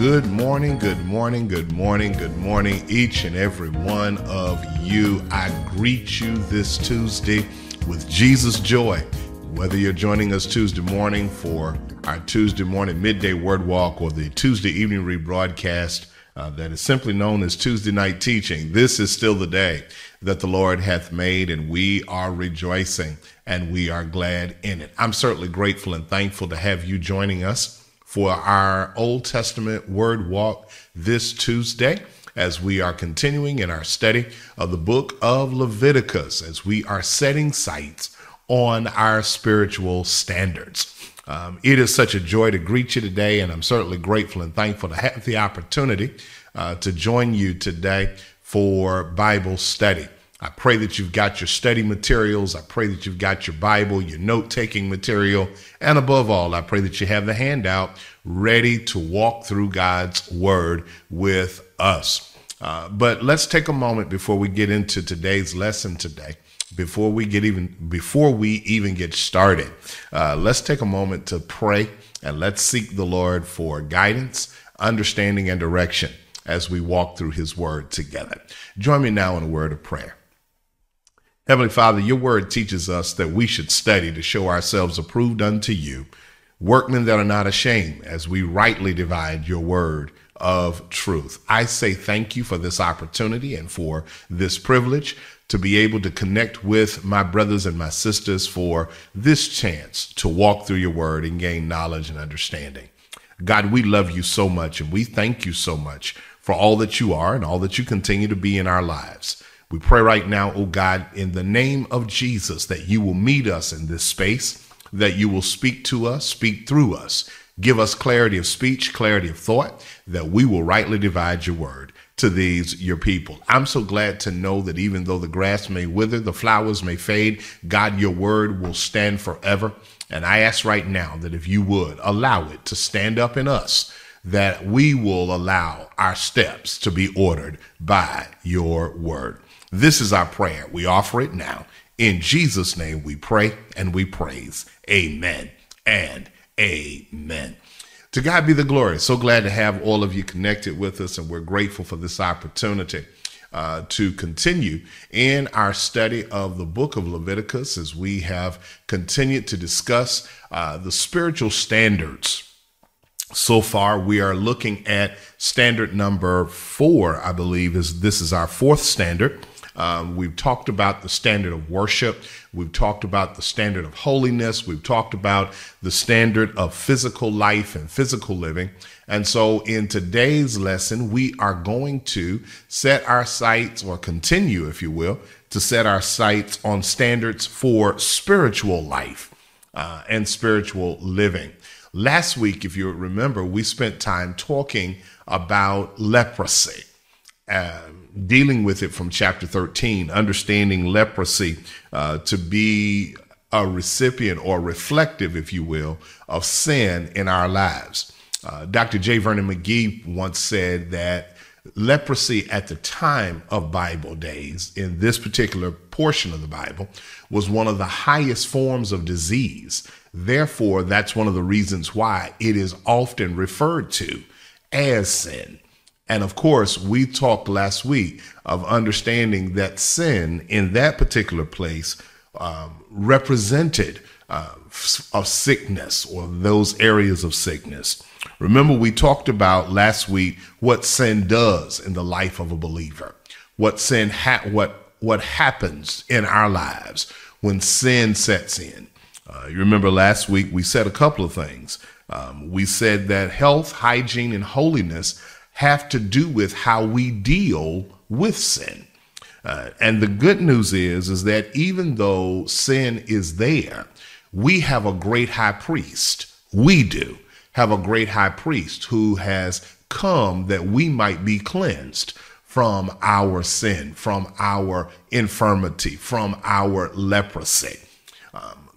good morning, good morning, good morning, good morning, each and every one of you. I greet you this Tuesday with Jesus joy. Whether you're joining us Tuesday morning for our Tuesday morning midday word walk or the Tuesday evening rebroadcast uh, that is simply known as Tuesday night teaching, this is still the day that the Lord hath made, and we are rejoicing and we are glad in it. I'm certainly grateful and thankful to have you joining us for our Old Testament Word Walk this Tuesday as we are continuing in our study of the book of Leviticus, as we are setting sights on our spiritual standards. Um, it is such a joy to greet you today, and I'm certainly grateful and thankful to have the opportunity uh, to join you today for Bible study. I pray that you've got your study materials. I pray that you've got your Bible, your note taking material. And above all, I pray that you have the handout ready to walk through God's word with us. Uh, but let's take a moment before we get into today's lesson today. Before we get even before we even get started, uh, let's take a moment to pray and let's seek the Lord for guidance, understanding, and direction as we walk through His Word together. Join me now in a word of prayer. Heavenly Father, your word teaches us that we should study to show ourselves approved unto you, workmen that are not ashamed, as we rightly divide your word of truth. I say thank you for this opportunity and for this privilege to be able to connect with my brothers and my sisters for this chance to walk through your word and gain knowledge and understanding. God, we love you so much and we thank you so much for all that you are and all that you continue to be in our lives. We pray right now, oh God, in the name of Jesus, that you will meet us in this space, that you will speak to us, speak through us, give us clarity of speech, clarity of thought, that we will rightly divide your word to these your people. I'm so glad to know that even though the grass may wither, the flowers may fade, God, your word will stand forever. And I ask right now that if you would allow it to stand up in us, that we will allow our steps to be ordered by your word. This is our prayer. We offer it now. In Jesus' name we pray and we praise. Amen and amen. To God be the glory. So glad to have all of you connected with us, and we're grateful for this opportunity. Uh, to continue in our study of the book of Leviticus as we have continued to discuss uh, the spiritual standards. So far, we are looking at standard number four, I believe, is this is our fourth standard. Um, we've talked about the standard of worship. We've talked about the standard of holiness. We've talked about the standard of physical life and physical living. And so in today's lesson, we are going to set our sights or continue, if you will, to set our sights on standards for spiritual life uh, and spiritual living. Last week, if you remember, we spent time talking about leprosy. Um, dealing with it from chapter 13, understanding leprosy uh, to be a recipient or reflective, if you will, of sin in our lives. Uh, Dr. J. Vernon McGee once said that leprosy at the time of Bible days, in this particular portion of the Bible, was one of the highest forms of disease. Therefore, that's one of the reasons why it is often referred to as sin. And of course, we talked last week of understanding that sin in that particular place um, represented uh, of sickness or those areas of sickness. Remember, we talked about last week what sin does in the life of a believer, what sin ha- what what happens in our lives when sin sets in. Uh, you remember last week we said a couple of things. Um, we said that health, hygiene, and holiness have to do with how we deal with sin. Uh, and the good news is, is that even though sin is there, we have a great high priest. We do have a great high priest who has come that we might be cleansed from our sin, from our infirmity, from our leprosy.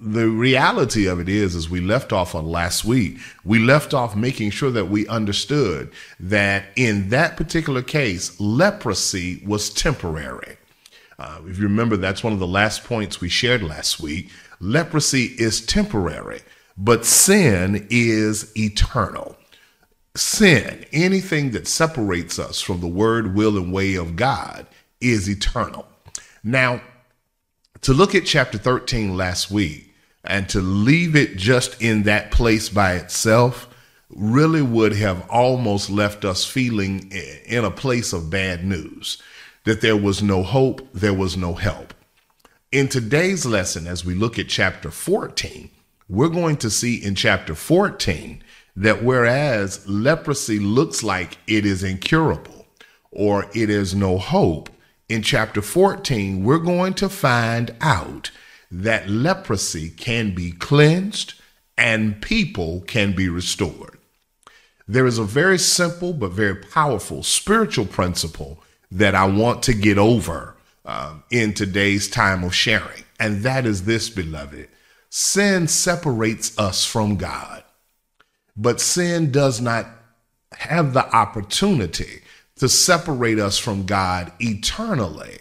The reality of it is, as we left off on last week, we left off making sure that we understood that in that particular case, leprosy was temporary. Uh, if you remember, that's one of the last points we shared last week. Leprosy is temporary, but sin is eternal. sin, anything that separates us from the word, will, and way of God, is eternal. Now, to look at chapter 13 last week and to leave it just in that place by itself really would have almost left us feeling in a place of bad news that there was no hope, there was no help. In today's lesson, as we look at chapter 14, we're going to see in chapter 14 that whereas leprosy looks like it is incurable or it is no hope, in chapter 14, we're going to find out that leprosy can be cleansed and people can be restored. There is a very simple but very powerful spiritual principle that I want to get over uh, in today's time of sharing, and that is this, beloved sin separates us from God. But sin does not have the opportunity to separate us from God eternally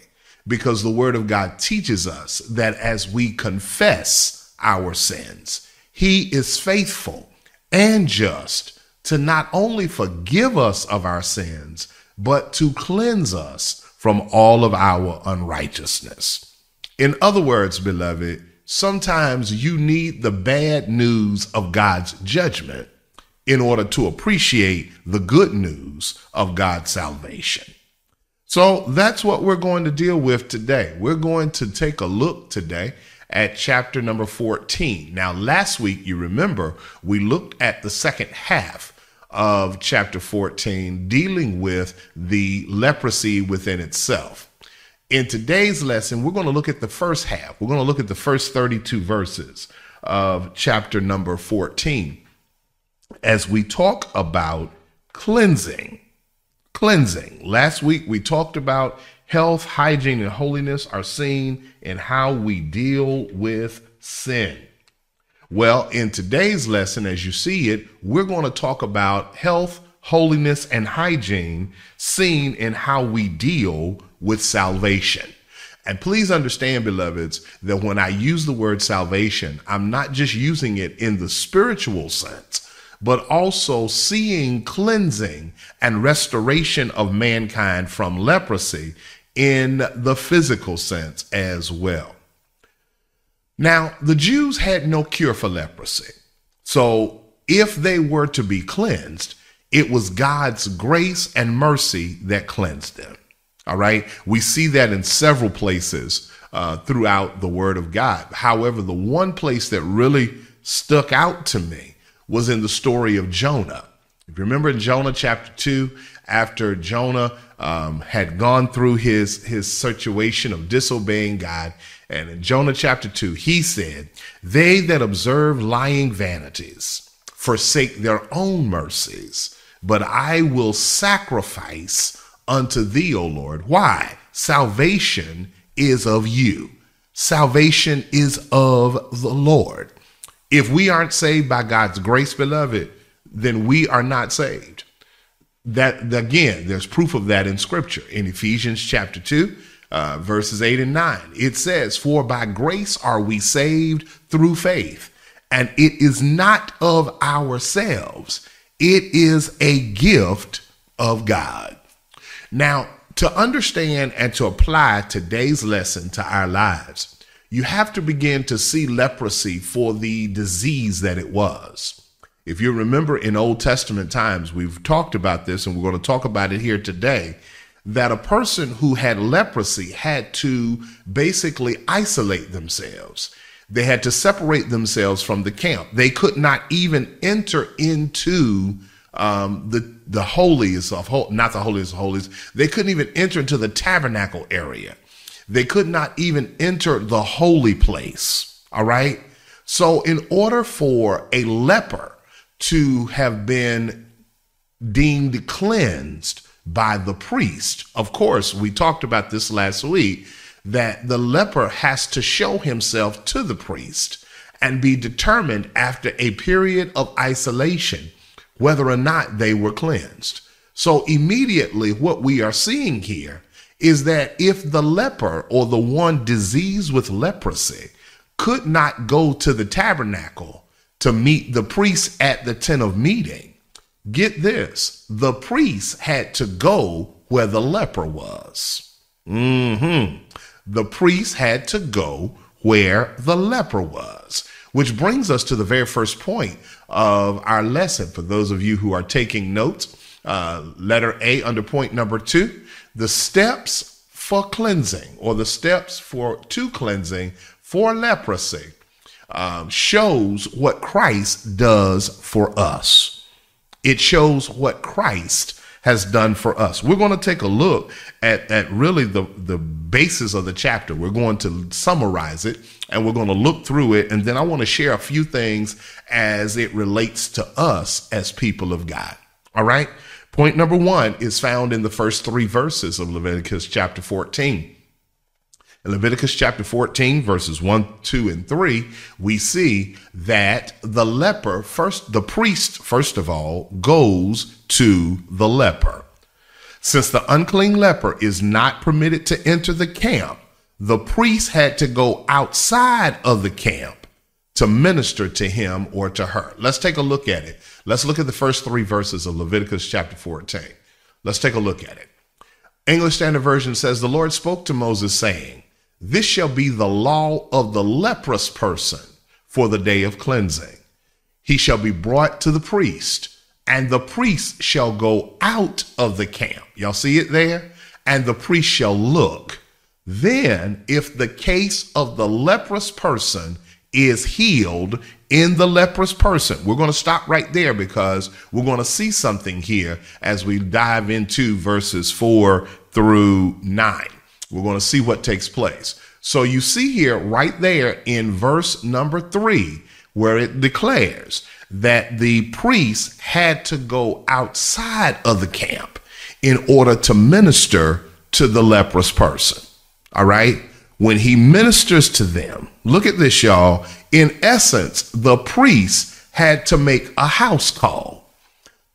because the Word of God teaches us that as we confess our sins, He is faithful and just to not only forgive us of our sins, but to cleanse us from all of our unrighteousness. In other words, beloved, sometimes you need the bad news of God's judgment in order to appreciate the good news of God's salvation. So that's what we're going to deal with today. We're going to take a look today at chapter number 14. Now, last week, you remember, we looked at the second half of chapter 14, dealing with the leprosy within itself. In today's lesson, we're going to look at the first half. We're going to look at the first 32 verses of chapter number 14 as we talk about cleansing. Cleansing. Last week we talked about health, hygiene, and holiness are seen in how we deal with sin. Well, in today's lesson, as you see it, we're going to talk about health, holiness, and hygiene seen in how we deal with salvation. And please understand, beloveds, that when I use the word salvation, I'm not just using it in the spiritual sense but also seeing cleansing and restoration of mankind from leprosy in the physical sense as well. Now, the Jews had no cure for leprosy. So, if they were to be cleansed, it was God's grace and mercy that cleansed them. All right. We see that in several places uh, throughout the Word of God. However, the one place that really stuck out to me was in the story of Jonah. If you remember in Jonah chapter 2, after Jonah um, had gone through his, his situation of disobeying God, and in Jonah chapter 2, he said, They that observe lying vanities forsake their own mercies, but I will sacrifice unto thee, O Lord. Why? Salvation is of you. Salvation is of the Lord. If we aren't saved by God's grace, beloved, then we are not saved. That again, there's proof of that in Scripture in Ephesians chapter two, uh, verses eight and nine. It says, "For by grace are we saved through faith, and it is not of ourselves; it is a gift of God." Now, to understand and to apply today's lesson to our lives, you have to begin to see leprosy for the disease that it was. If you remember in Old Testament times, we've talked about this and we're going to talk about it here today that a person who had leprosy had to basically isolate themselves. They had to separate themselves from the camp. They could not even enter into um, the the holies of not the holiest of holies. They couldn't even enter into the tabernacle area. They could not even enter the holy place. All right. So, in order for a leper to have been deemed cleansed by the priest, of course, we talked about this last week that the leper has to show himself to the priest and be determined after a period of isolation whether or not they were cleansed. So, immediately, what we are seeing here is that if the leper or the one diseased with leprosy could not go to the tabernacle to meet the priest at the tent of meeting, get this the priest had to go where the leper was. hmm The priest had to go where the leper was. Which brings us to the very first point of our lesson. For those of you who are taking notes, uh, letter A under point number two, the steps for cleansing or the steps for to cleansing for leprosy um, shows what Christ does for us. It shows what Christ has done for us. We're going to take a look at, at really the, the basis of the chapter. We're going to summarize it and we're going to look through it. And then I want to share a few things as it relates to us as people of God. All right. Point number one is found in the first three verses of Leviticus chapter 14. In Leviticus chapter 14, verses 1, 2, and 3, we see that the leper, first, the priest, first of all, goes to the leper. Since the unclean leper is not permitted to enter the camp, the priest had to go outside of the camp to minister to him or to her. Let's take a look at it. Let's look at the first three verses of Leviticus chapter 14. Let's take a look at it. English Standard Version says, The Lord spoke to Moses, saying, this shall be the law of the leprous person for the day of cleansing. He shall be brought to the priest, and the priest shall go out of the camp. Y'all see it there? And the priest shall look. Then, if the case of the leprous person is healed in the leprous person, we're going to stop right there because we're going to see something here as we dive into verses four through nine. We're going to see what takes place. So you see here, right there in verse number three, where it declares that the priest had to go outside of the camp in order to minister to the leprous person. All right. When he ministers to them, look at this, y'all. In essence, the priest had to make a house call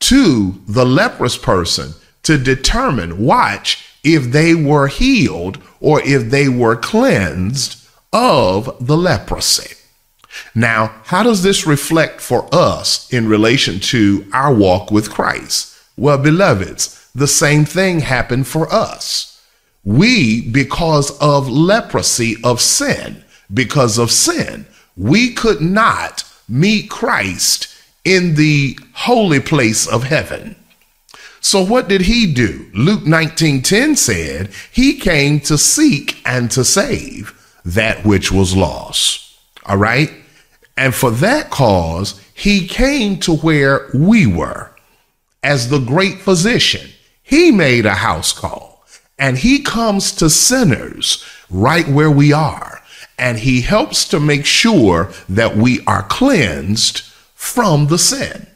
to the leprous person to determine, watch, if they were healed or if they were cleansed of the leprosy. Now, how does this reflect for us in relation to our walk with Christ? Well, beloveds, the same thing happened for us. We, because of leprosy of sin, because of sin, we could not meet Christ in the holy place of heaven. So what did he do? Luke 19:10 said, "He came to seek and to save that which was lost." All right? And for that cause, he came to where we were. As the great physician, he made a house call and he comes to sinners right where we are. And he helps to make sure that we are cleansed from the sin.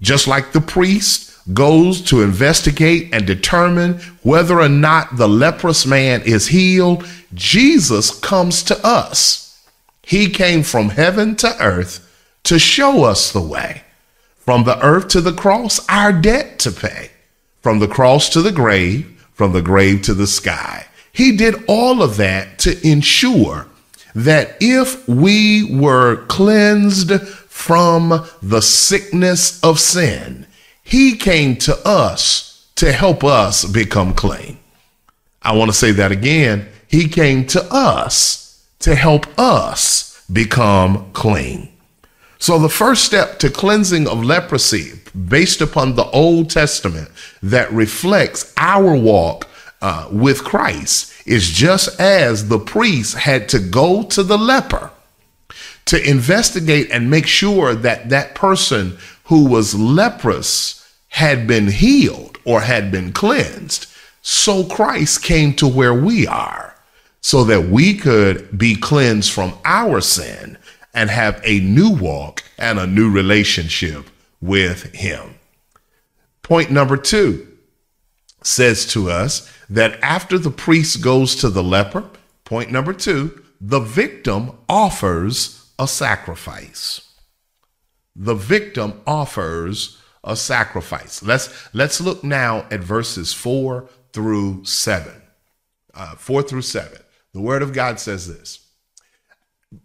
Just like the priest goes to investigate and determine whether or not the leprous man is healed, Jesus comes to us. He came from heaven to earth to show us the way. From the earth to the cross, our debt to pay. From the cross to the grave, from the grave to the sky. He did all of that to ensure that if we were cleansed from the sickness of sin, he came to us to help us become clean. I want to say that again. He came to us to help us become clean. So, the first step to cleansing of leprosy, based upon the Old Testament that reflects our walk uh, with Christ, is just as the priest had to go to the leper to investigate and make sure that that person who was leprous had been healed or had been cleansed. So Christ came to where we are so that we could be cleansed from our sin and have a new walk and a new relationship with Him. Point number two says to us that after the priest goes to the leper, point number two, the victim offers a sacrifice the victim offers a sacrifice. Let's let's look now at verses 4 through 7. Uh, 4 through 7. The word of God says this.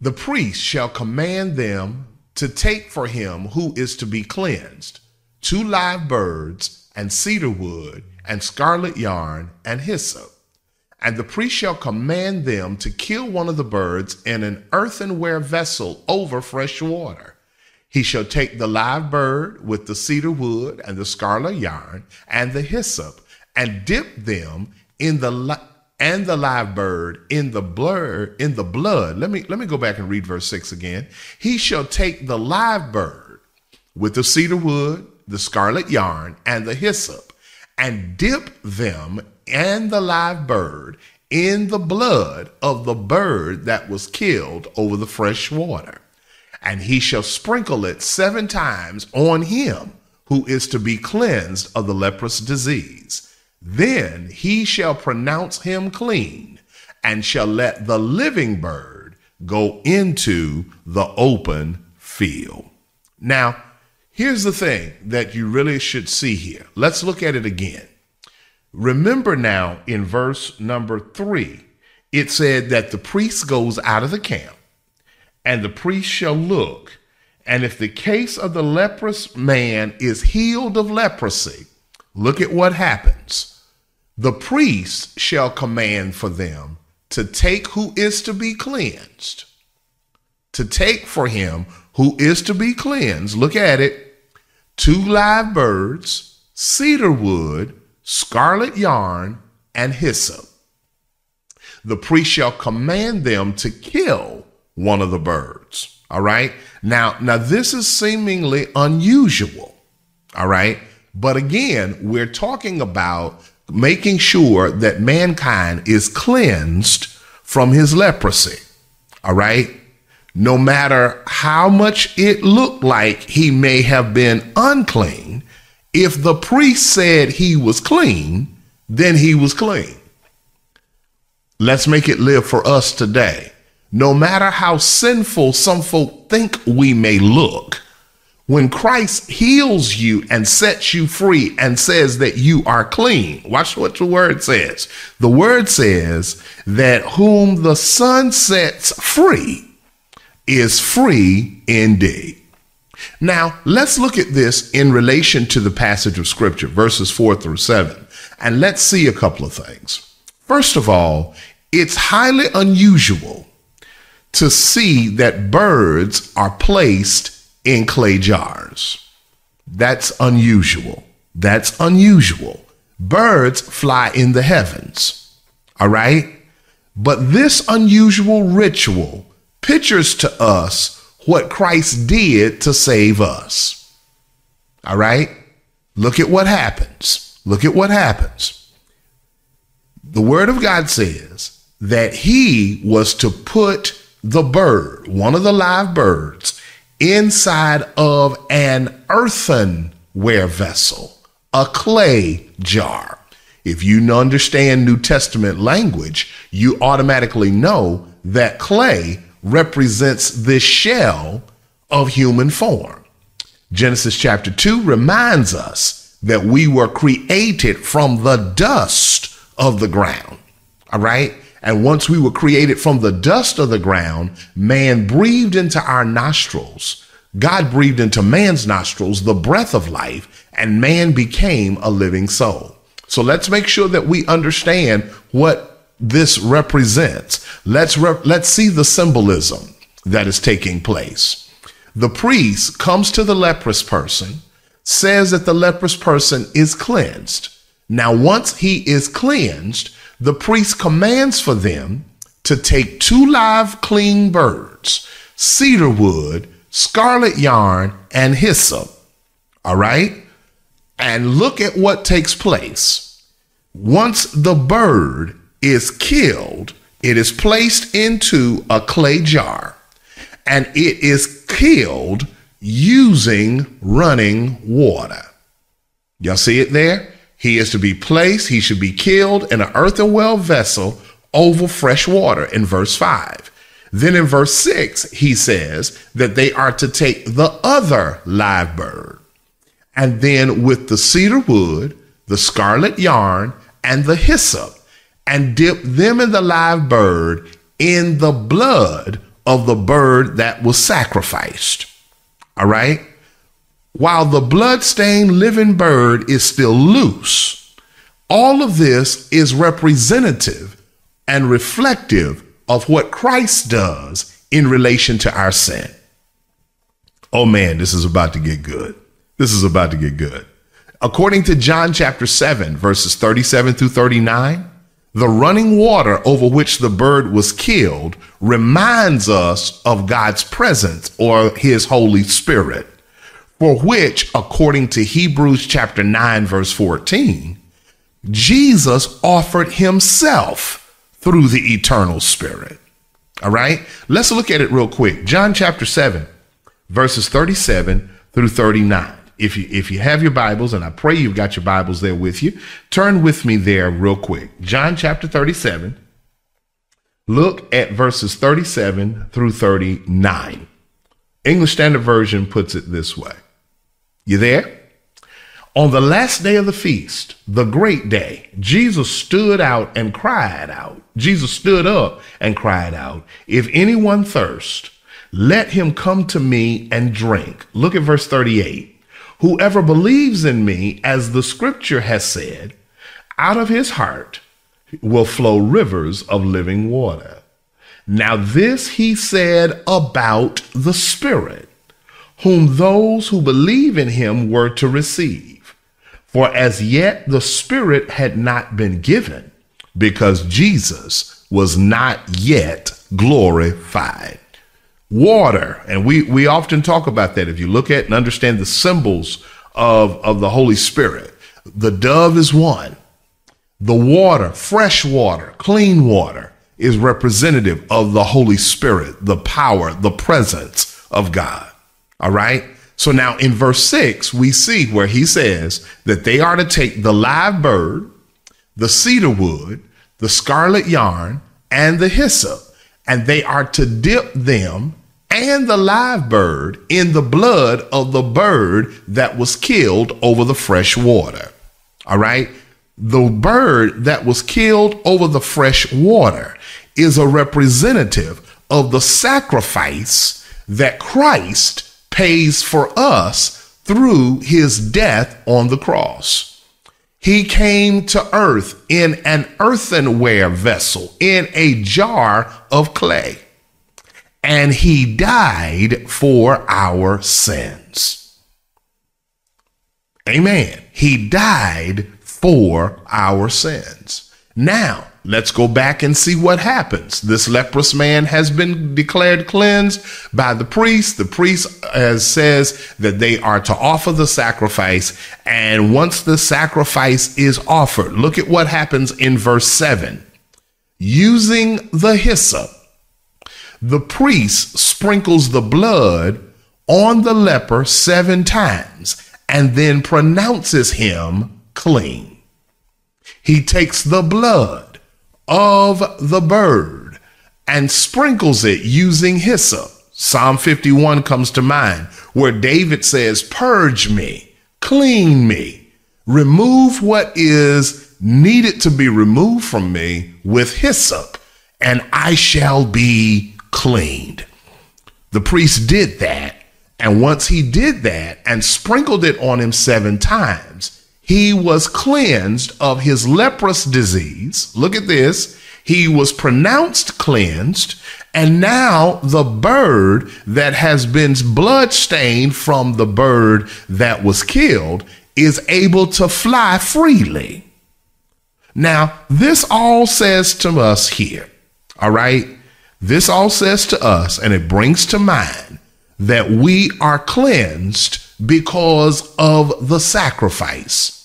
The priest shall command them to take for him who is to be cleansed two live birds, and cedar wood, and scarlet yarn, and hyssop. And the priest shall command them to kill one of the birds in an earthenware vessel over fresh water. He shall take the live bird with the cedar wood and the scarlet yarn and the hyssop and dip them in the li- and the live bird in the blood in the blood. Let me let me go back and read verse 6 again. He shall take the live bird with the cedar wood, the scarlet yarn and the hyssop and dip them and the live bird in the blood of the bird that was killed over the fresh water. And he shall sprinkle it seven times on him who is to be cleansed of the leprous disease. Then he shall pronounce him clean and shall let the living bird go into the open field. Now, here's the thing that you really should see here. Let's look at it again. Remember now in verse number three, it said that the priest goes out of the camp, and the priest shall look, and if the case of the leprous man is healed of leprosy, look at what happens. The priest shall command for them to take who is to be cleansed, to take for him who is to be cleansed, look at it, two live birds, cedar wood, scarlet yarn, and hyssop. The priest shall command them to kill one of the birds. All right. Now, now this is seemingly unusual. All right. But again, we're talking about making sure that mankind is cleansed from his leprosy. All right. No matter how much it looked like he may have been unclean, if the priest said he was clean, then he was clean. Let's make it live for us today. No matter how sinful some folk think we may look, when Christ heals you and sets you free and says that you are clean, watch what the word says. The word says that whom the Son sets free is free indeed. Now, let's look at this in relation to the passage of scripture, verses four through seven, and let's see a couple of things. First of all, it's highly unusual to see that birds are placed in clay jars. That's unusual. That's unusual. Birds fly in the heavens. All right? But this unusual ritual pictures to us what Christ did to save us. All right? Look at what happens. Look at what happens. The Word of God says that He was to put the bird, one of the live birds, inside of an earthenware vessel, a clay jar. If you understand New Testament language, you automatically know that clay represents this shell of human form. Genesis chapter 2 reminds us that we were created from the dust of the ground. All right? And once we were created from the dust of the ground, man breathed into our nostrils. God breathed into man's nostrils the breath of life, and man became a living soul. So let's make sure that we understand what this represents. Let's re- let's see the symbolism that is taking place. The priest comes to the leprous person, says that the leprous person is cleansed. Now, once he is cleansed, the priest commands for them to take two live clean birds, cedar wood, scarlet yarn, and hyssop. All right? And look at what takes place. Once the bird is killed, it is placed into a clay jar and it is killed using running water. Y'all see it there? He is to be placed, he should be killed in an earthenware vessel over fresh water in verse 5. Then in verse 6, he says that they are to take the other live bird. And then with the cedar wood, the scarlet yarn, and the hyssop, and dip them in the live bird in the blood of the bird that was sacrificed. All right. While the blood-stained living bird is still loose. All of this is representative and reflective of what Christ does in relation to our sin. Oh man, this is about to get good. This is about to get good. According to John chapter 7, verses 37 through 39, the running water over which the bird was killed reminds us of God's presence or his Holy Spirit, for which, according to Hebrews chapter 9, verse 14, Jesus offered himself through the eternal Spirit. All right, let's look at it real quick. John chapter 7, verses 37 through 39 if you if you have your Bibles, and I pray you've got your Bibles there with you, turn with me there real quick. John chapter 37. Look at verses 37 through 39. English Standard Version puts it this way. You there? On the last day of the feast, the great day, Jesus stood out and cried out. Jesus stood up and cried out, If anyone thirst, let him come to me and drink. Look at verse 38. Whoever believes in me, as the scripture has said, out of his heart will flow rivers of living water. Now, this he said about the Spirit, whom those who believe in him were to receive. For as yet the Spirit had not been given, because Jesus was not yet glorified water. And we, we often talk about that. If you look at and understand the symbols of, of the Holy Spirit, the dove is one. The water, fresh water, clean water, is representative of the Holy Spirit, the power, the presence of God. All right. So now in verse six, we see where he says that they are to take the live bird, the cedar wood, the scarlet yarn, and the hyssop, and they are to dip them and the live bird in the blood of the bird that was killed over the fresh water. All right. The bird that was killed over the fresh water is a representative of the sacrifice that Christ pays for us through his death on the cross. He came to earth in an earthenware vessel, in a jar of clay and he died for our sins. Amen. He died for our sins. Now, let's go back and see what happens. This leprous man has been declared cleansed by the priest. The priest uh, says that they are to offer the sacrifice. And once the sacrifice is offered, look at what happens in verse 7. Using the hyssop, the priest sprinkles the blood on the leper seven times and then pronounces him clean. He takes the blood of the bird and sprinkles it using hyssop. Psalm 51 comes to mind where David says, Purge me, clean me, remove what is needed to be removed from me with hyssop, and I shall be cleaned. The priest did that. And once he did that and sprinkled it on him seven times, he was cleansed of his leprous disease. Look at this. He was pronounced cleansed. And now the bird that has been blood stained from the bird that was killed is able to fly freely. Now, this all says to us here, all right, this all says to us, and it brings to mind that we are cleansed because of the sacrifice.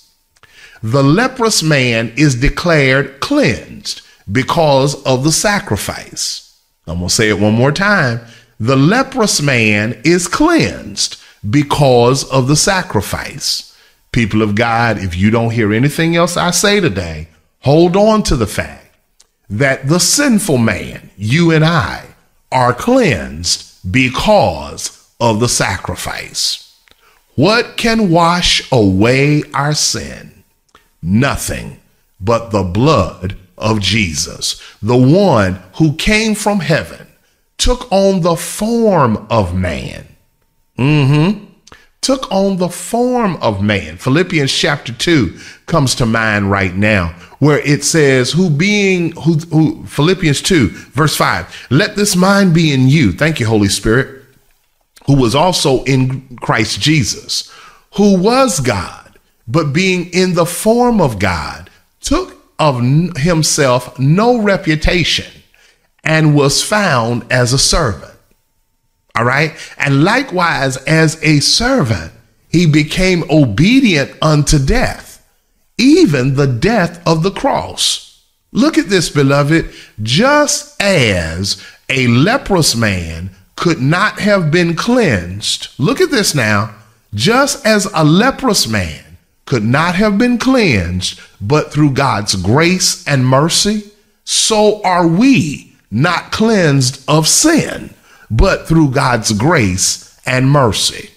The leprous man is declared cleansed because of the sacrifice. I'm going to say it one more time. The leprous man is cleansed because of the sacrifice. People of God, if you don't hear anything else I say today, hold on to the fact that the sinful man, you and I, are cleansed because of the sacrifice. What can wash away our sin? Nothing but the blood of Jesus, the one who came from heaven, took on the form of man, mm-hmm, took on the form of man. Philippians chapter 2 comes to mind right now, where it says, Who being, who, who, Philippians 2, verse 5, let this mind be in you. Thank you, Holy Spirit, who was also in Christ Jesus, who was God, but being in the form of God, took of himself no reputation and was found as a servant all right. And likewise, as a servant, he became obedient unto death, even the death of the cross. Look at this, beloved. Just as a leprous man could not have been cleansed, look at this now. Just as a leprous man could not have been cleansed, but through God's grace and mercy, so are we not cleansed of sin but through God's grace and mercy.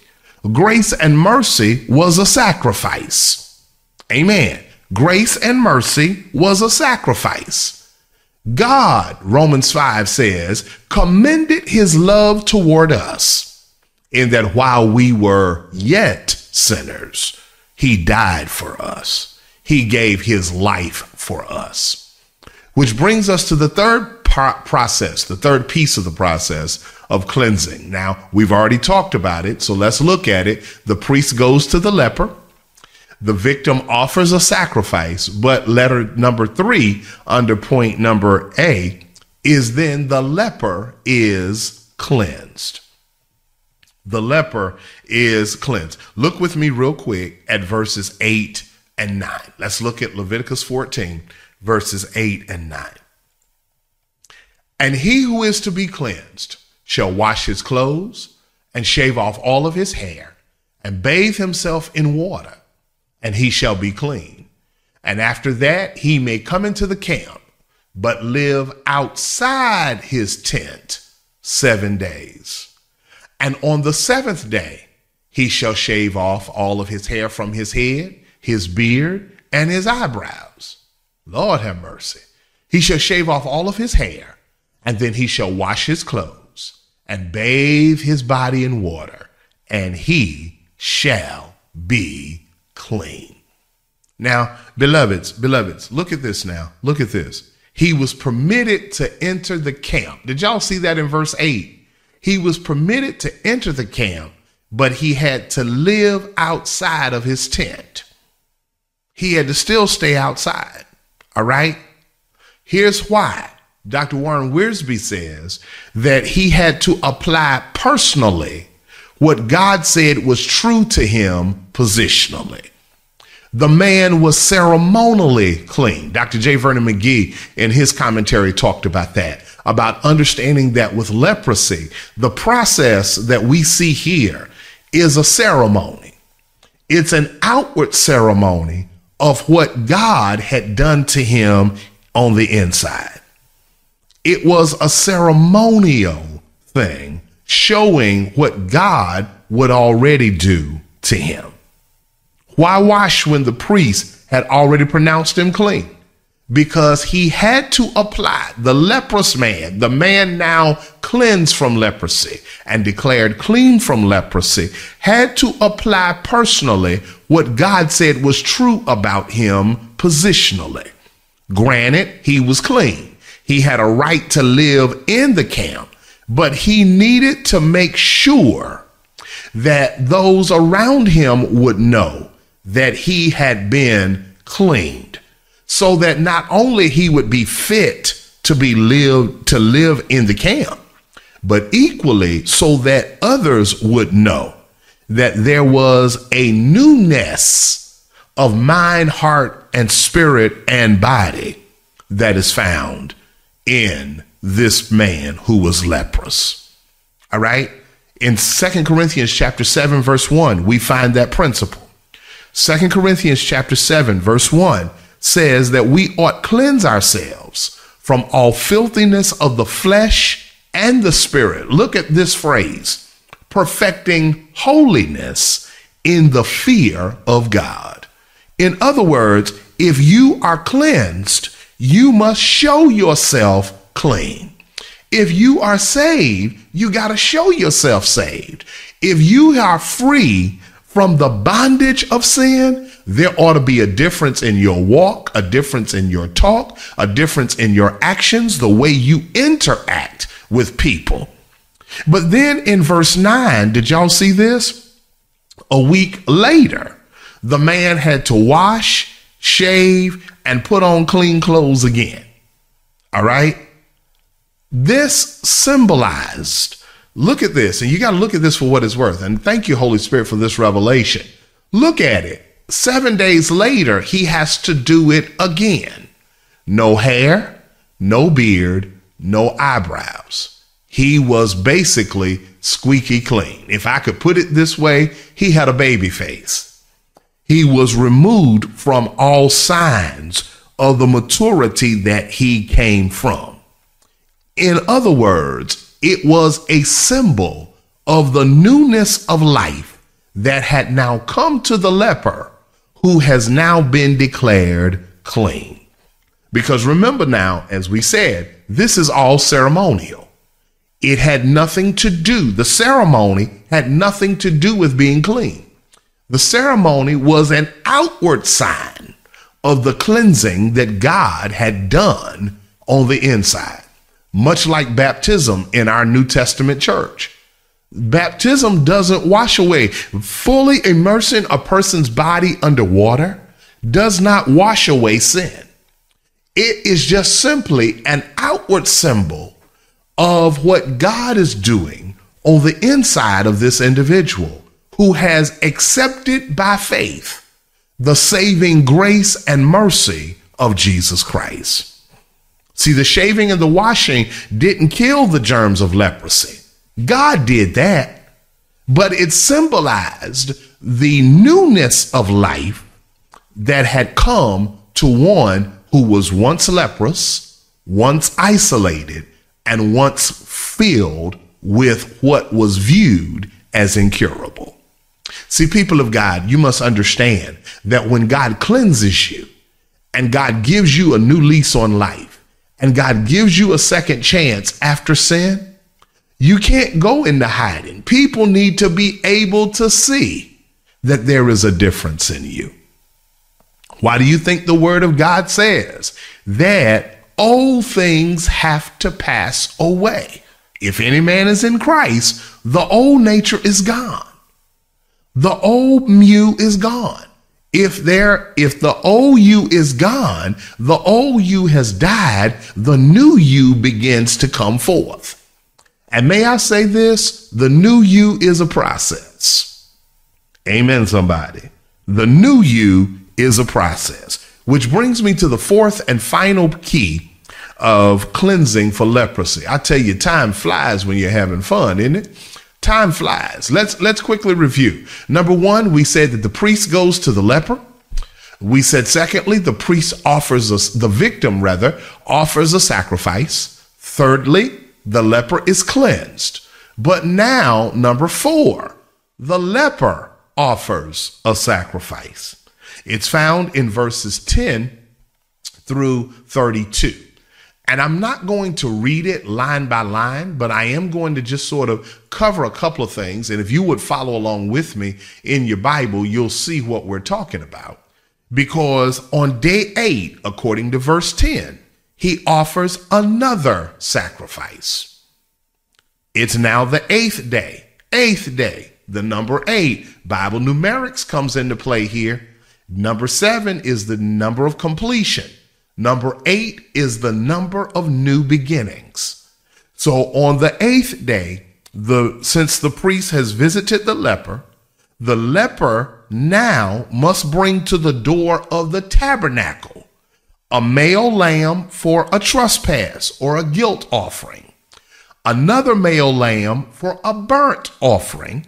Grace and mercy was a sacrifice. Amen. Grace and mercy was a sacrifice. God, Romans 5 says, commended his love toward us in that while we were yet sinners, he died for us. He gave his life for us. Which brings us to the third process, the third piece of the process of cleansing. Now, we've already talked about it, so let's look at it. The priest goes to the leper. The victim offers a sacrifice, but letter number three, under point number A, is then the leper is cleansed. The leper is cleansed. Look with me real quick at verses 8 and 9. Let's look at Leviticus 14, verses 8 and 9. And he who is to be cleansed shall wash his clothes and shave off all of his hair and bathe himself in water, and he shall be clean. And after that, he may come into the camp, but live outside his tent seven days. And on the seventh day, he shall shave off all of his hair from his head, his beard, and his eyebrows. Lord have mercy. He shall shave off all of his hair and then he shall wash his clothes and bathe his body in water, and he shall be clean. Now, beloveds, beloveds, look at this now. Look at this. He was permitted to enter the camp. Did y'all see that in verse 8? He was permitted to enter the camp, but he had to live outside of his tent. He had to still stay outside. All right? Here's why Dr. Warren Wiersbe says that he had to apply personally what God said was true to him positionally. The man was ceremonially clean. Dr. J. Vernon McGee, in his commentary, talked about that, about understanding that with leprosy, the process that we see here is a ceremony. It's an outward ceremony of what God had done to him on the inside. It was a ceremonial thing showing what God would already do to him. Why wash when the priest had already pronounced him clean? Because he had to apply the leprous man, the man now cleansed from leprosy and declared clean from leprosy, had to apply personally what God said was true about him positionally. Granted, he was clean. He had a right to live in the camp, but he needed to make sure that those around him would know that he had been cleaned so that not only he would be fit to be live to live in the camp but equally so that others would know that there was a newness of mind heart and spirit and body that is found in this man who was leprous. All right? In Second Corinthians chapter 7 verse 1, we find that principle. Second Corinthians chapter 7 verse 1 says that we ought cleanse ourselves from all filthiness of the flesh and the spirit. Look at this phrase, perfecting holiness in the fear of God. In other words, if you are cleansed, you must show yourself clean. If you are saved, you got to show yourself saved. If you are free from the bondage of sin, there ought to be a difference in your walk, a difference in your talk, a difference in your actions, the way you interact with people. But then in verse 9, did y'all see this? A week later, the man had to wash, shave, and put on clean clothes again. All right? This symbolized, look at this, and you got to look at this for what it's worth. And thank you, Holy Spirit, for this revelation. Look at it. Seven days later, he has to do it again. No hair, no beard, no eyebrows. He was basically squeaky clean. If I could put it this way, he had a baby face. He was removed from all signs of the maturity that he came from. In other words, it was a symbol of the newness of life that had now come to the leper who has now been declared clean. Because remember now, as we said, this is all ceremonial. It had nothing to do, the ceremony had nothing to do with being clean. The ceremony was an outward sign of the cleansing that God had done on the inside, much like baptism in our New Testament church. Baptism doesn't wash away. Fully immersing a person's body under water does not wash away sin. It is just simply an outward symbol of what God is doing on the inside of this individual who has accepted by faith the saving grace and mercy of Jesus Christ. See, the shaving and the washing didn't kill the germs of leprosy. God did that, but it symbolized the newness of life that had come to one who was once leprous, once isolated, and once filled with what was viewed as incurable. See, people of God, you must understand that when God cleanses you and God gives you a new lease on life and God gives you a second chance after sin, you can't go into hiding. People need to be able to see that there is a difference in you. Why do you think the word of God says that old things have to pass away? If any man is in Christ, the old nature is gone. The old you is gone. If there, if the old you is gone, the old you has died, the new you begins to come forth. And may I say this? The new you is a process. Amen, somebody. The new you is a process, which brings me to the fourth and final key of cleansing for leprosy. I tell you, time flies when you're having fun, isn't it? Time flies. Let's let's quickly review. Number one, we said that the priest goes to the leper. We said, secondly, the priest offers us, the victim rather, offers a sacrifice. Thirdly, the leper is cleansed. But now, number four, the leper offers a sacrifice. It's found in verses 10 through 32. And I'm not going to read it line by line, but I am going to just sort of cover a couple of things. And if you would follow along with me in your Bible, you'll see what we're talking about. Because on day eight, according to verse 10, he offers another sacrifice. It's now the eighth day. Eighth day, the number eight. Bible numerics comes into play here. Number seven is the number of completion. Number eight is the number of new beginnings. So on the eighth day, the since the priest has visited the leper, the leper now must bring to the door of the tabernacle a male lamb for a trespass or a guilt offering, another male lamb for a burnt offering,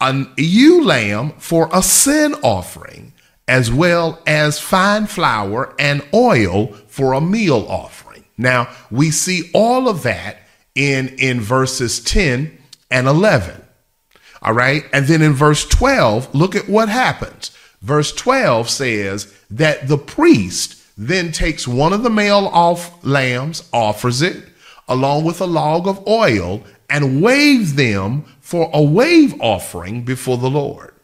a ewe lamb for a sin offering, as well as fine flour and oil for a meal offering. Now, we see all of that in, in verses 10 and 11. All right. And then in verse 12, look at what happens. Verse 12 says that the priest then takes one of the male off lambs, offers it, along with a log of oil, and waves them for a wave offering before the Lord.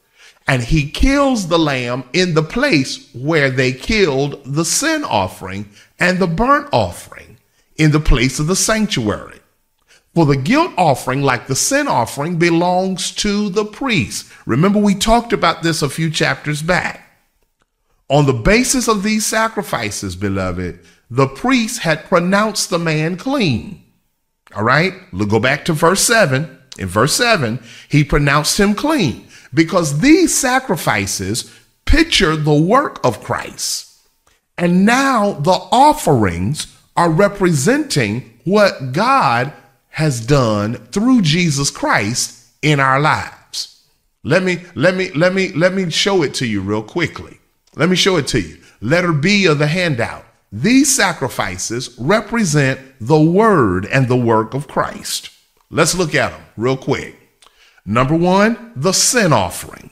And he kills the lamb in the place where they killed the sin offering and the burnt offering in the place of the sanctuary. For the guilt offering, like the sin offering, belongs to the priest. Remember, we talked about this a few chapters back. On the basis of these sacrifices, beloved, the priest had pronounced the man clean. All right, we'll go back to verse 7. In verse 7, he pronounced him clean because these sacrifices picture the work of Christ. And now the offerings are representing what God has done through Jesus Christ in our lives. Let me let me let me let me show it to you real quickly. Let me show it to you. Letter B of the handout. These sacrifices represent the word and the work of Christ. Let's look at them real quick. Number one, the sin offering.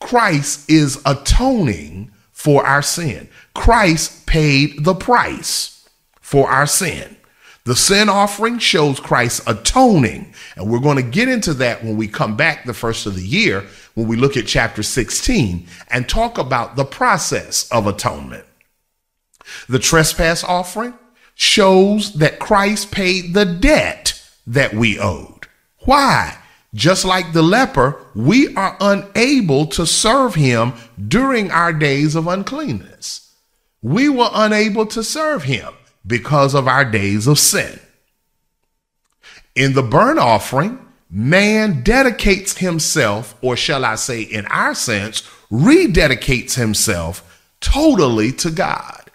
Christ is atoning for our sin. Christ paid the price for our sin. The sin offering shows Christ atoning. And we're going to get into that when we come back the first of the year, when we look at chapter 16 and talk about the process of atonement. The trespass offering shows that Christ paid the debt that we owed. Why? Just like the leper, we are unable to serve him during our days of uncleanness. We were unable to serve him because of our days of sin. In the burnt offering, man dedicates himself, or shall I say, in our sense, rededicates himself totally to God.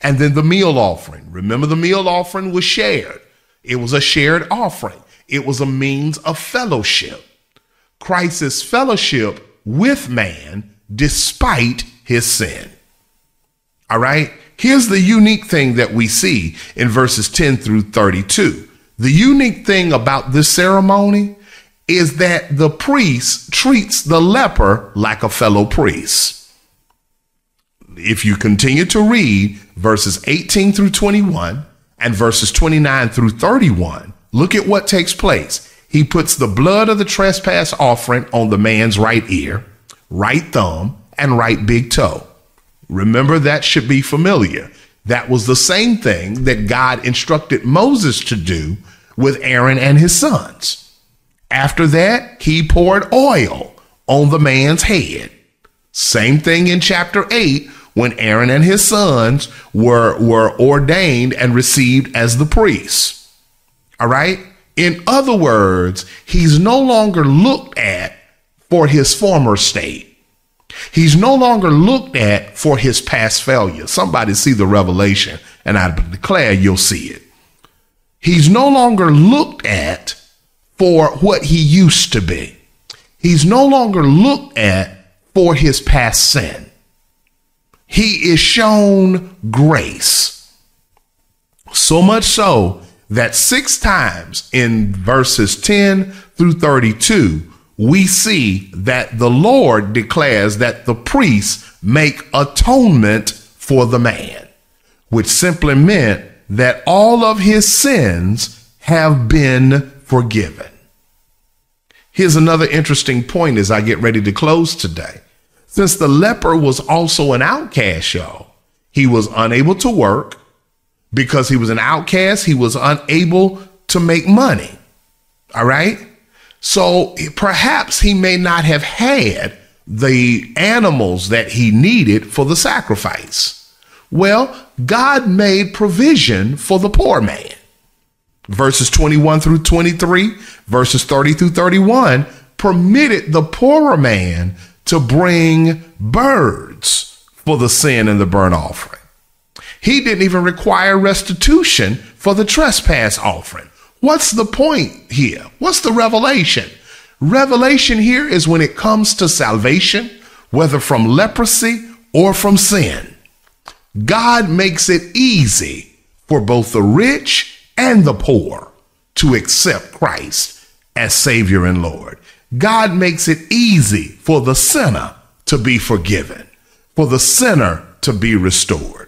And then the meal offering. Remember, the meal offering was shared, it was a shared offering, it was a means of fellowship. Christ's fellowship with man despite his sin. All right? Here's the unique thing that we see in verses 10 through 32. The unique thing about this ceremony is that the priest treats the leper like a fellow priest. If you continue to read verses 18 through 21 and verses 29 through 31, look at what takes place. He puts the blood of the trespass offering on the man's right ear, right thumb, and right big toe. Remember, that should be familiar. That was the same thing that God instructed Moses to do with Aaron and his sons. After that, he poured oil on the man's head. Same thing in chapter 8 when Aaron and his sons were, were ordained and received as the priests. All right? In other words, he's no longer looked at for his former state. He's no longer looked at for his past failure. Somebody see the revelation, and I declare you'll see it. He's no longer looked at for what he used to be. He's no longer looked at for his past sin. He is shown grace. So much so that six times in verses 10 through 32, we see that the Lord declares that the priests make atonement for the man, which simply meant that all of his sins have been forgiven. Here's another interesting point as I get ready to close today. Since the leper was also an outcast, y'all, he was unable to work because he was an outcast, he was unable to make money. All right? So perhaps he may not have had the animals that he needed for the sacrifice. Well, God made provision for the poor man. Verses 21 through 23, verses 30 through 31 permitted the poorer man to bring birds for the sin and the burnt offering. He didn't even require restitution for the trespass offering. What's the point here? What's the revelation? Revelation here is when it comes to salvation, whether from leprosy or from sin. God makes it easy for both the rich and the poor to accept Christ as Savior and Lord. God makes it easy for the sinner to be forgiven, for the sinner to be restored.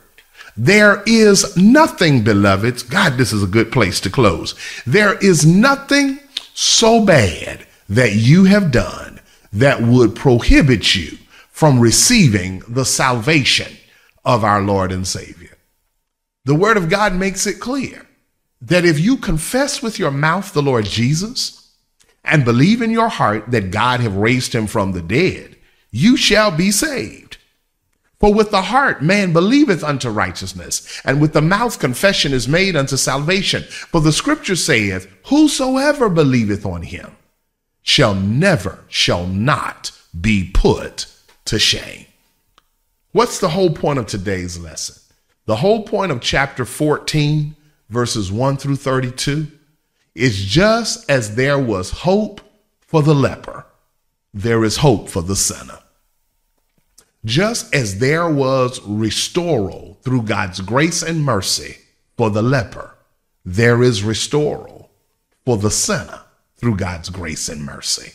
There is nothing, beloveds. God, this is a good place to close. There is nothing so bad that you have done that would prohibit you from receiving the salvation of our Lord and Savior. The Word of God makes it clear that if you confess with your mouth the Lord Jesus and believe in your heart that God have raised him from the dead, you shall be saved. For with the heart man believeth unto righteousness, and with the mouth confession is made unto salvation. For the scripture saith, Whosoever believeth on him shall never, shall not be put to shame. What's the whole point of today's lesson? The whole point of chapter 14, verses 1 through 32, is just as there was hope for the leper, there is hope for the sinner. Just as there was restoral through God's grace and mercy for the leper, there is restoral for the sinner through God's grace and mercy.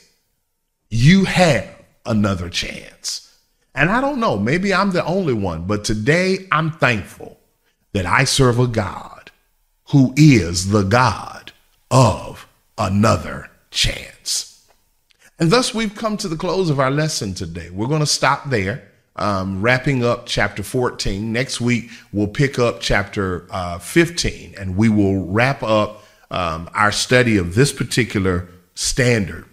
You have another chance. And I don't know, maybe I'm the only one, but today I'm thankful that I serve a God who is the God of another chance. And thus we've come to the close of our lesson today. We're going to stop there um, wrapping up chapter 14. Next week, we'll pick up chapter uh, 15 and we will wrap up um, our study of this particular standard.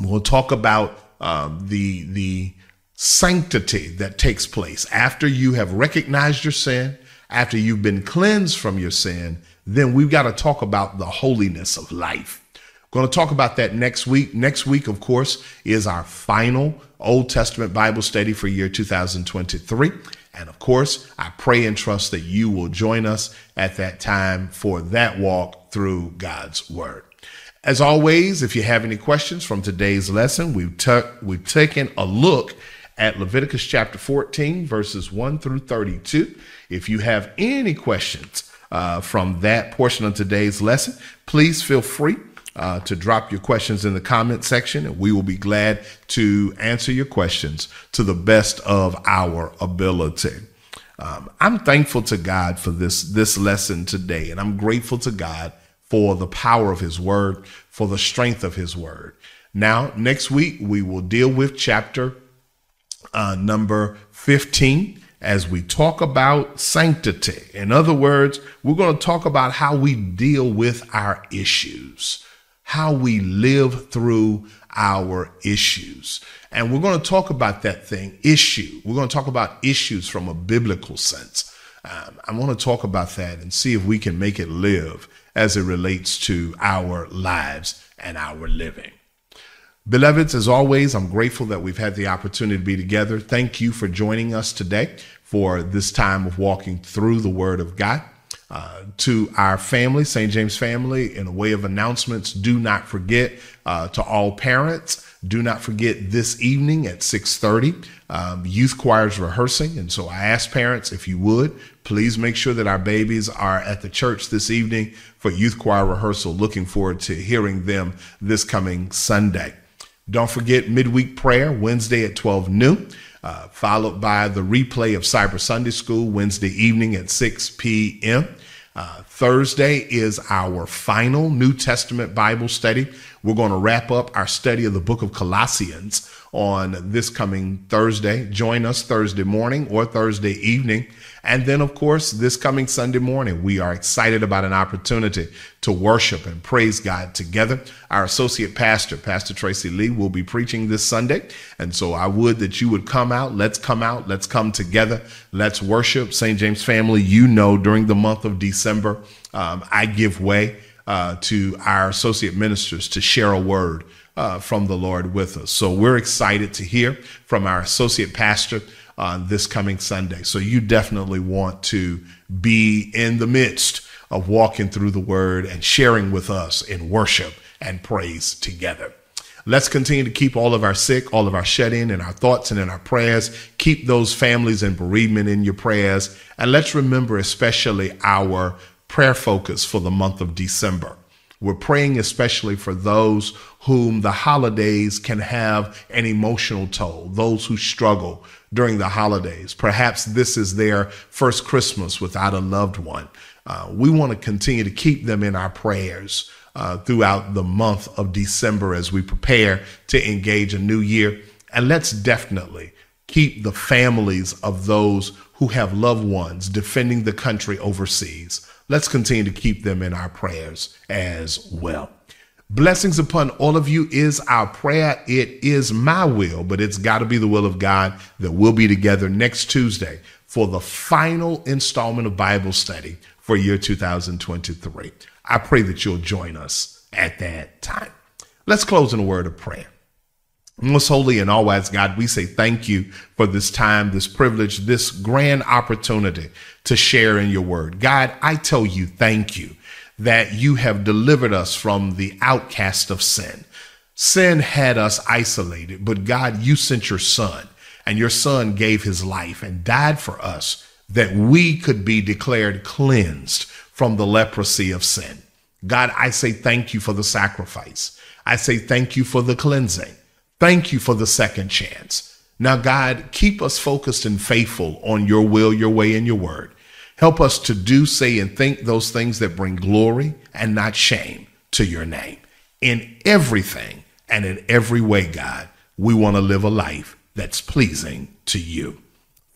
We'll talk about um, the, the sanctity that takes place after you have recognized your sin, after you've been cleansed from your sin. Then we've got to talk about the holiness of life. Going to talk about that next week. Next week, of course, is our final Old Testament Bible study for year 2023. And of course, I pray and trust that you will join us at that time for that walk through God's Word. As always, if you have any questions from today's lesson, we've, t- we've taken a look at Leviticus chapter 14, verses 1 through 32. If you have any questions uh, from that portion of today's lesson, please feel free uh, to drop your questions in the comment section, and we will be glad to answer your questions to the best of our ability. Um, I'm thankful to God for this this lesson today, and I'm grateful to God for the power of His Word, for the strength of His Word. Now, next week we will deal with chapter uh, number 15 as we talk about sanctity. In other words, we're going to talk about how we deal with our issues how we live through our issues. And we're going to talk about that thing, issue. We're going to talk about issues from a biblical sense. Um, I want to talk about that and see if we can make it live as it relates to our lives and our living. Beloveds, as always, I'm grateful that we've had the opportunity to be together. Thank you for joining us today for this time of walking through the Word of God. To our family, St. James family, in a way of announcements, do not forget uh, to all parents. Do not forget this evening at 6:30, um, youth choirs rehearsing, and so I ask parents if you would please make sure that our babies are at the church this evening for youth choir rehearsal. Looking forward to hearing them this coming Sunday. Don't forget midweek prayer Wednesday at 12 noon. Uh, followed by the replay of Cyber Sunday School Wednesday evening at 6 p.m. Uh, Thursday is our final New Testament Bible study. We're going to wrap up our study of the book of Colossians on this coming Thursday. Join us Thursday morning or Thursday evening and then, of course, this coming Sunday morning, we are excited about an opportunity to worship and praise God together. Our associate pastor, Pastor Tracy Lee, will be preaching this Sunday. And so I would that you would come out. Let's come out. Let's come together. Let's worship. St. James family, you know, during the month of December, um, I give way uh, to our associate ministers to share a word uh, from the Lord with us. So we're excited to hear from our associate pastor uh, this coming Sunday. So you definitely want to be in the midst of walking through the word and sharing with us in worship and praise together. Let's continue to keep all of our sick, all of our shut in, in our thoughts and in our prayers. Keep those families in bereavement in your prayers. And let's remember especially our prayer focus for the month of December. We're praying especially for those whom the holidays can have an emotional toll, those who struggle during the holidays. Perhaps this is their first Christmas without a loved one. Uh, we want to continue to keep them in our prayers uh, throughout the month of December as we prepare to engage a new year. And let's definitely keep the families of those who have loved ones defending the country overseas. Let's continue to keep them in our prayers as well. Blessings upon all of you is our prayer. It is my will, but it's got to be the will of God that we'll be together next Tuesday for the final installment of Bible study for year 2023. I pray that you'll join us at that time. Let's close in a word of prayer. Most holy and all wise God, we say thank you for this time, this privilege, this grand opportunity to share in your word. God, I tell you thank you that you have delivered us from the outcast of sin. Sin had us isolated, but God, you sent your son, and your son gave his life and died for us that we could be declared cleansed from the leprosy of sin. God, I say thank you for the sacrifice. I say thank you for the cleansing. Thank you for the second chance. Now, God, keep us focused and faithful on your will, your way, and your word. Help us to do, say, and think those things that bring glory and not shame to your name. In everything and in every way, God, we want to live a life that's pleasing to you.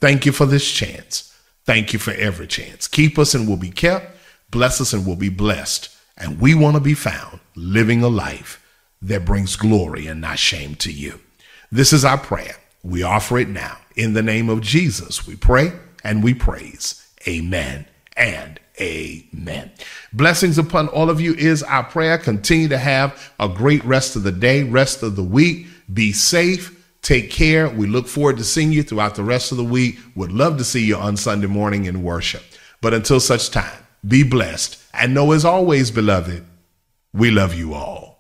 Thank you for this chance. Thank you for every chance. Keep us and we'll be kept. Bless us and we'll be blessed. And we want to be found living a life that brings glory and not shame to you. This is our prayer. We offer it now. In the name of Jesus, we pray and we praise. Amen and amen. Blessings upon all of you is our prayer. Continue to have a great rest of the day, rest of the week. Be safe. Take care. We look forward to seeing you throughout the rest of the week. Would love to see you on Sunday morning in worship. But until such time, be blessed and know as always, beloved, we love you all.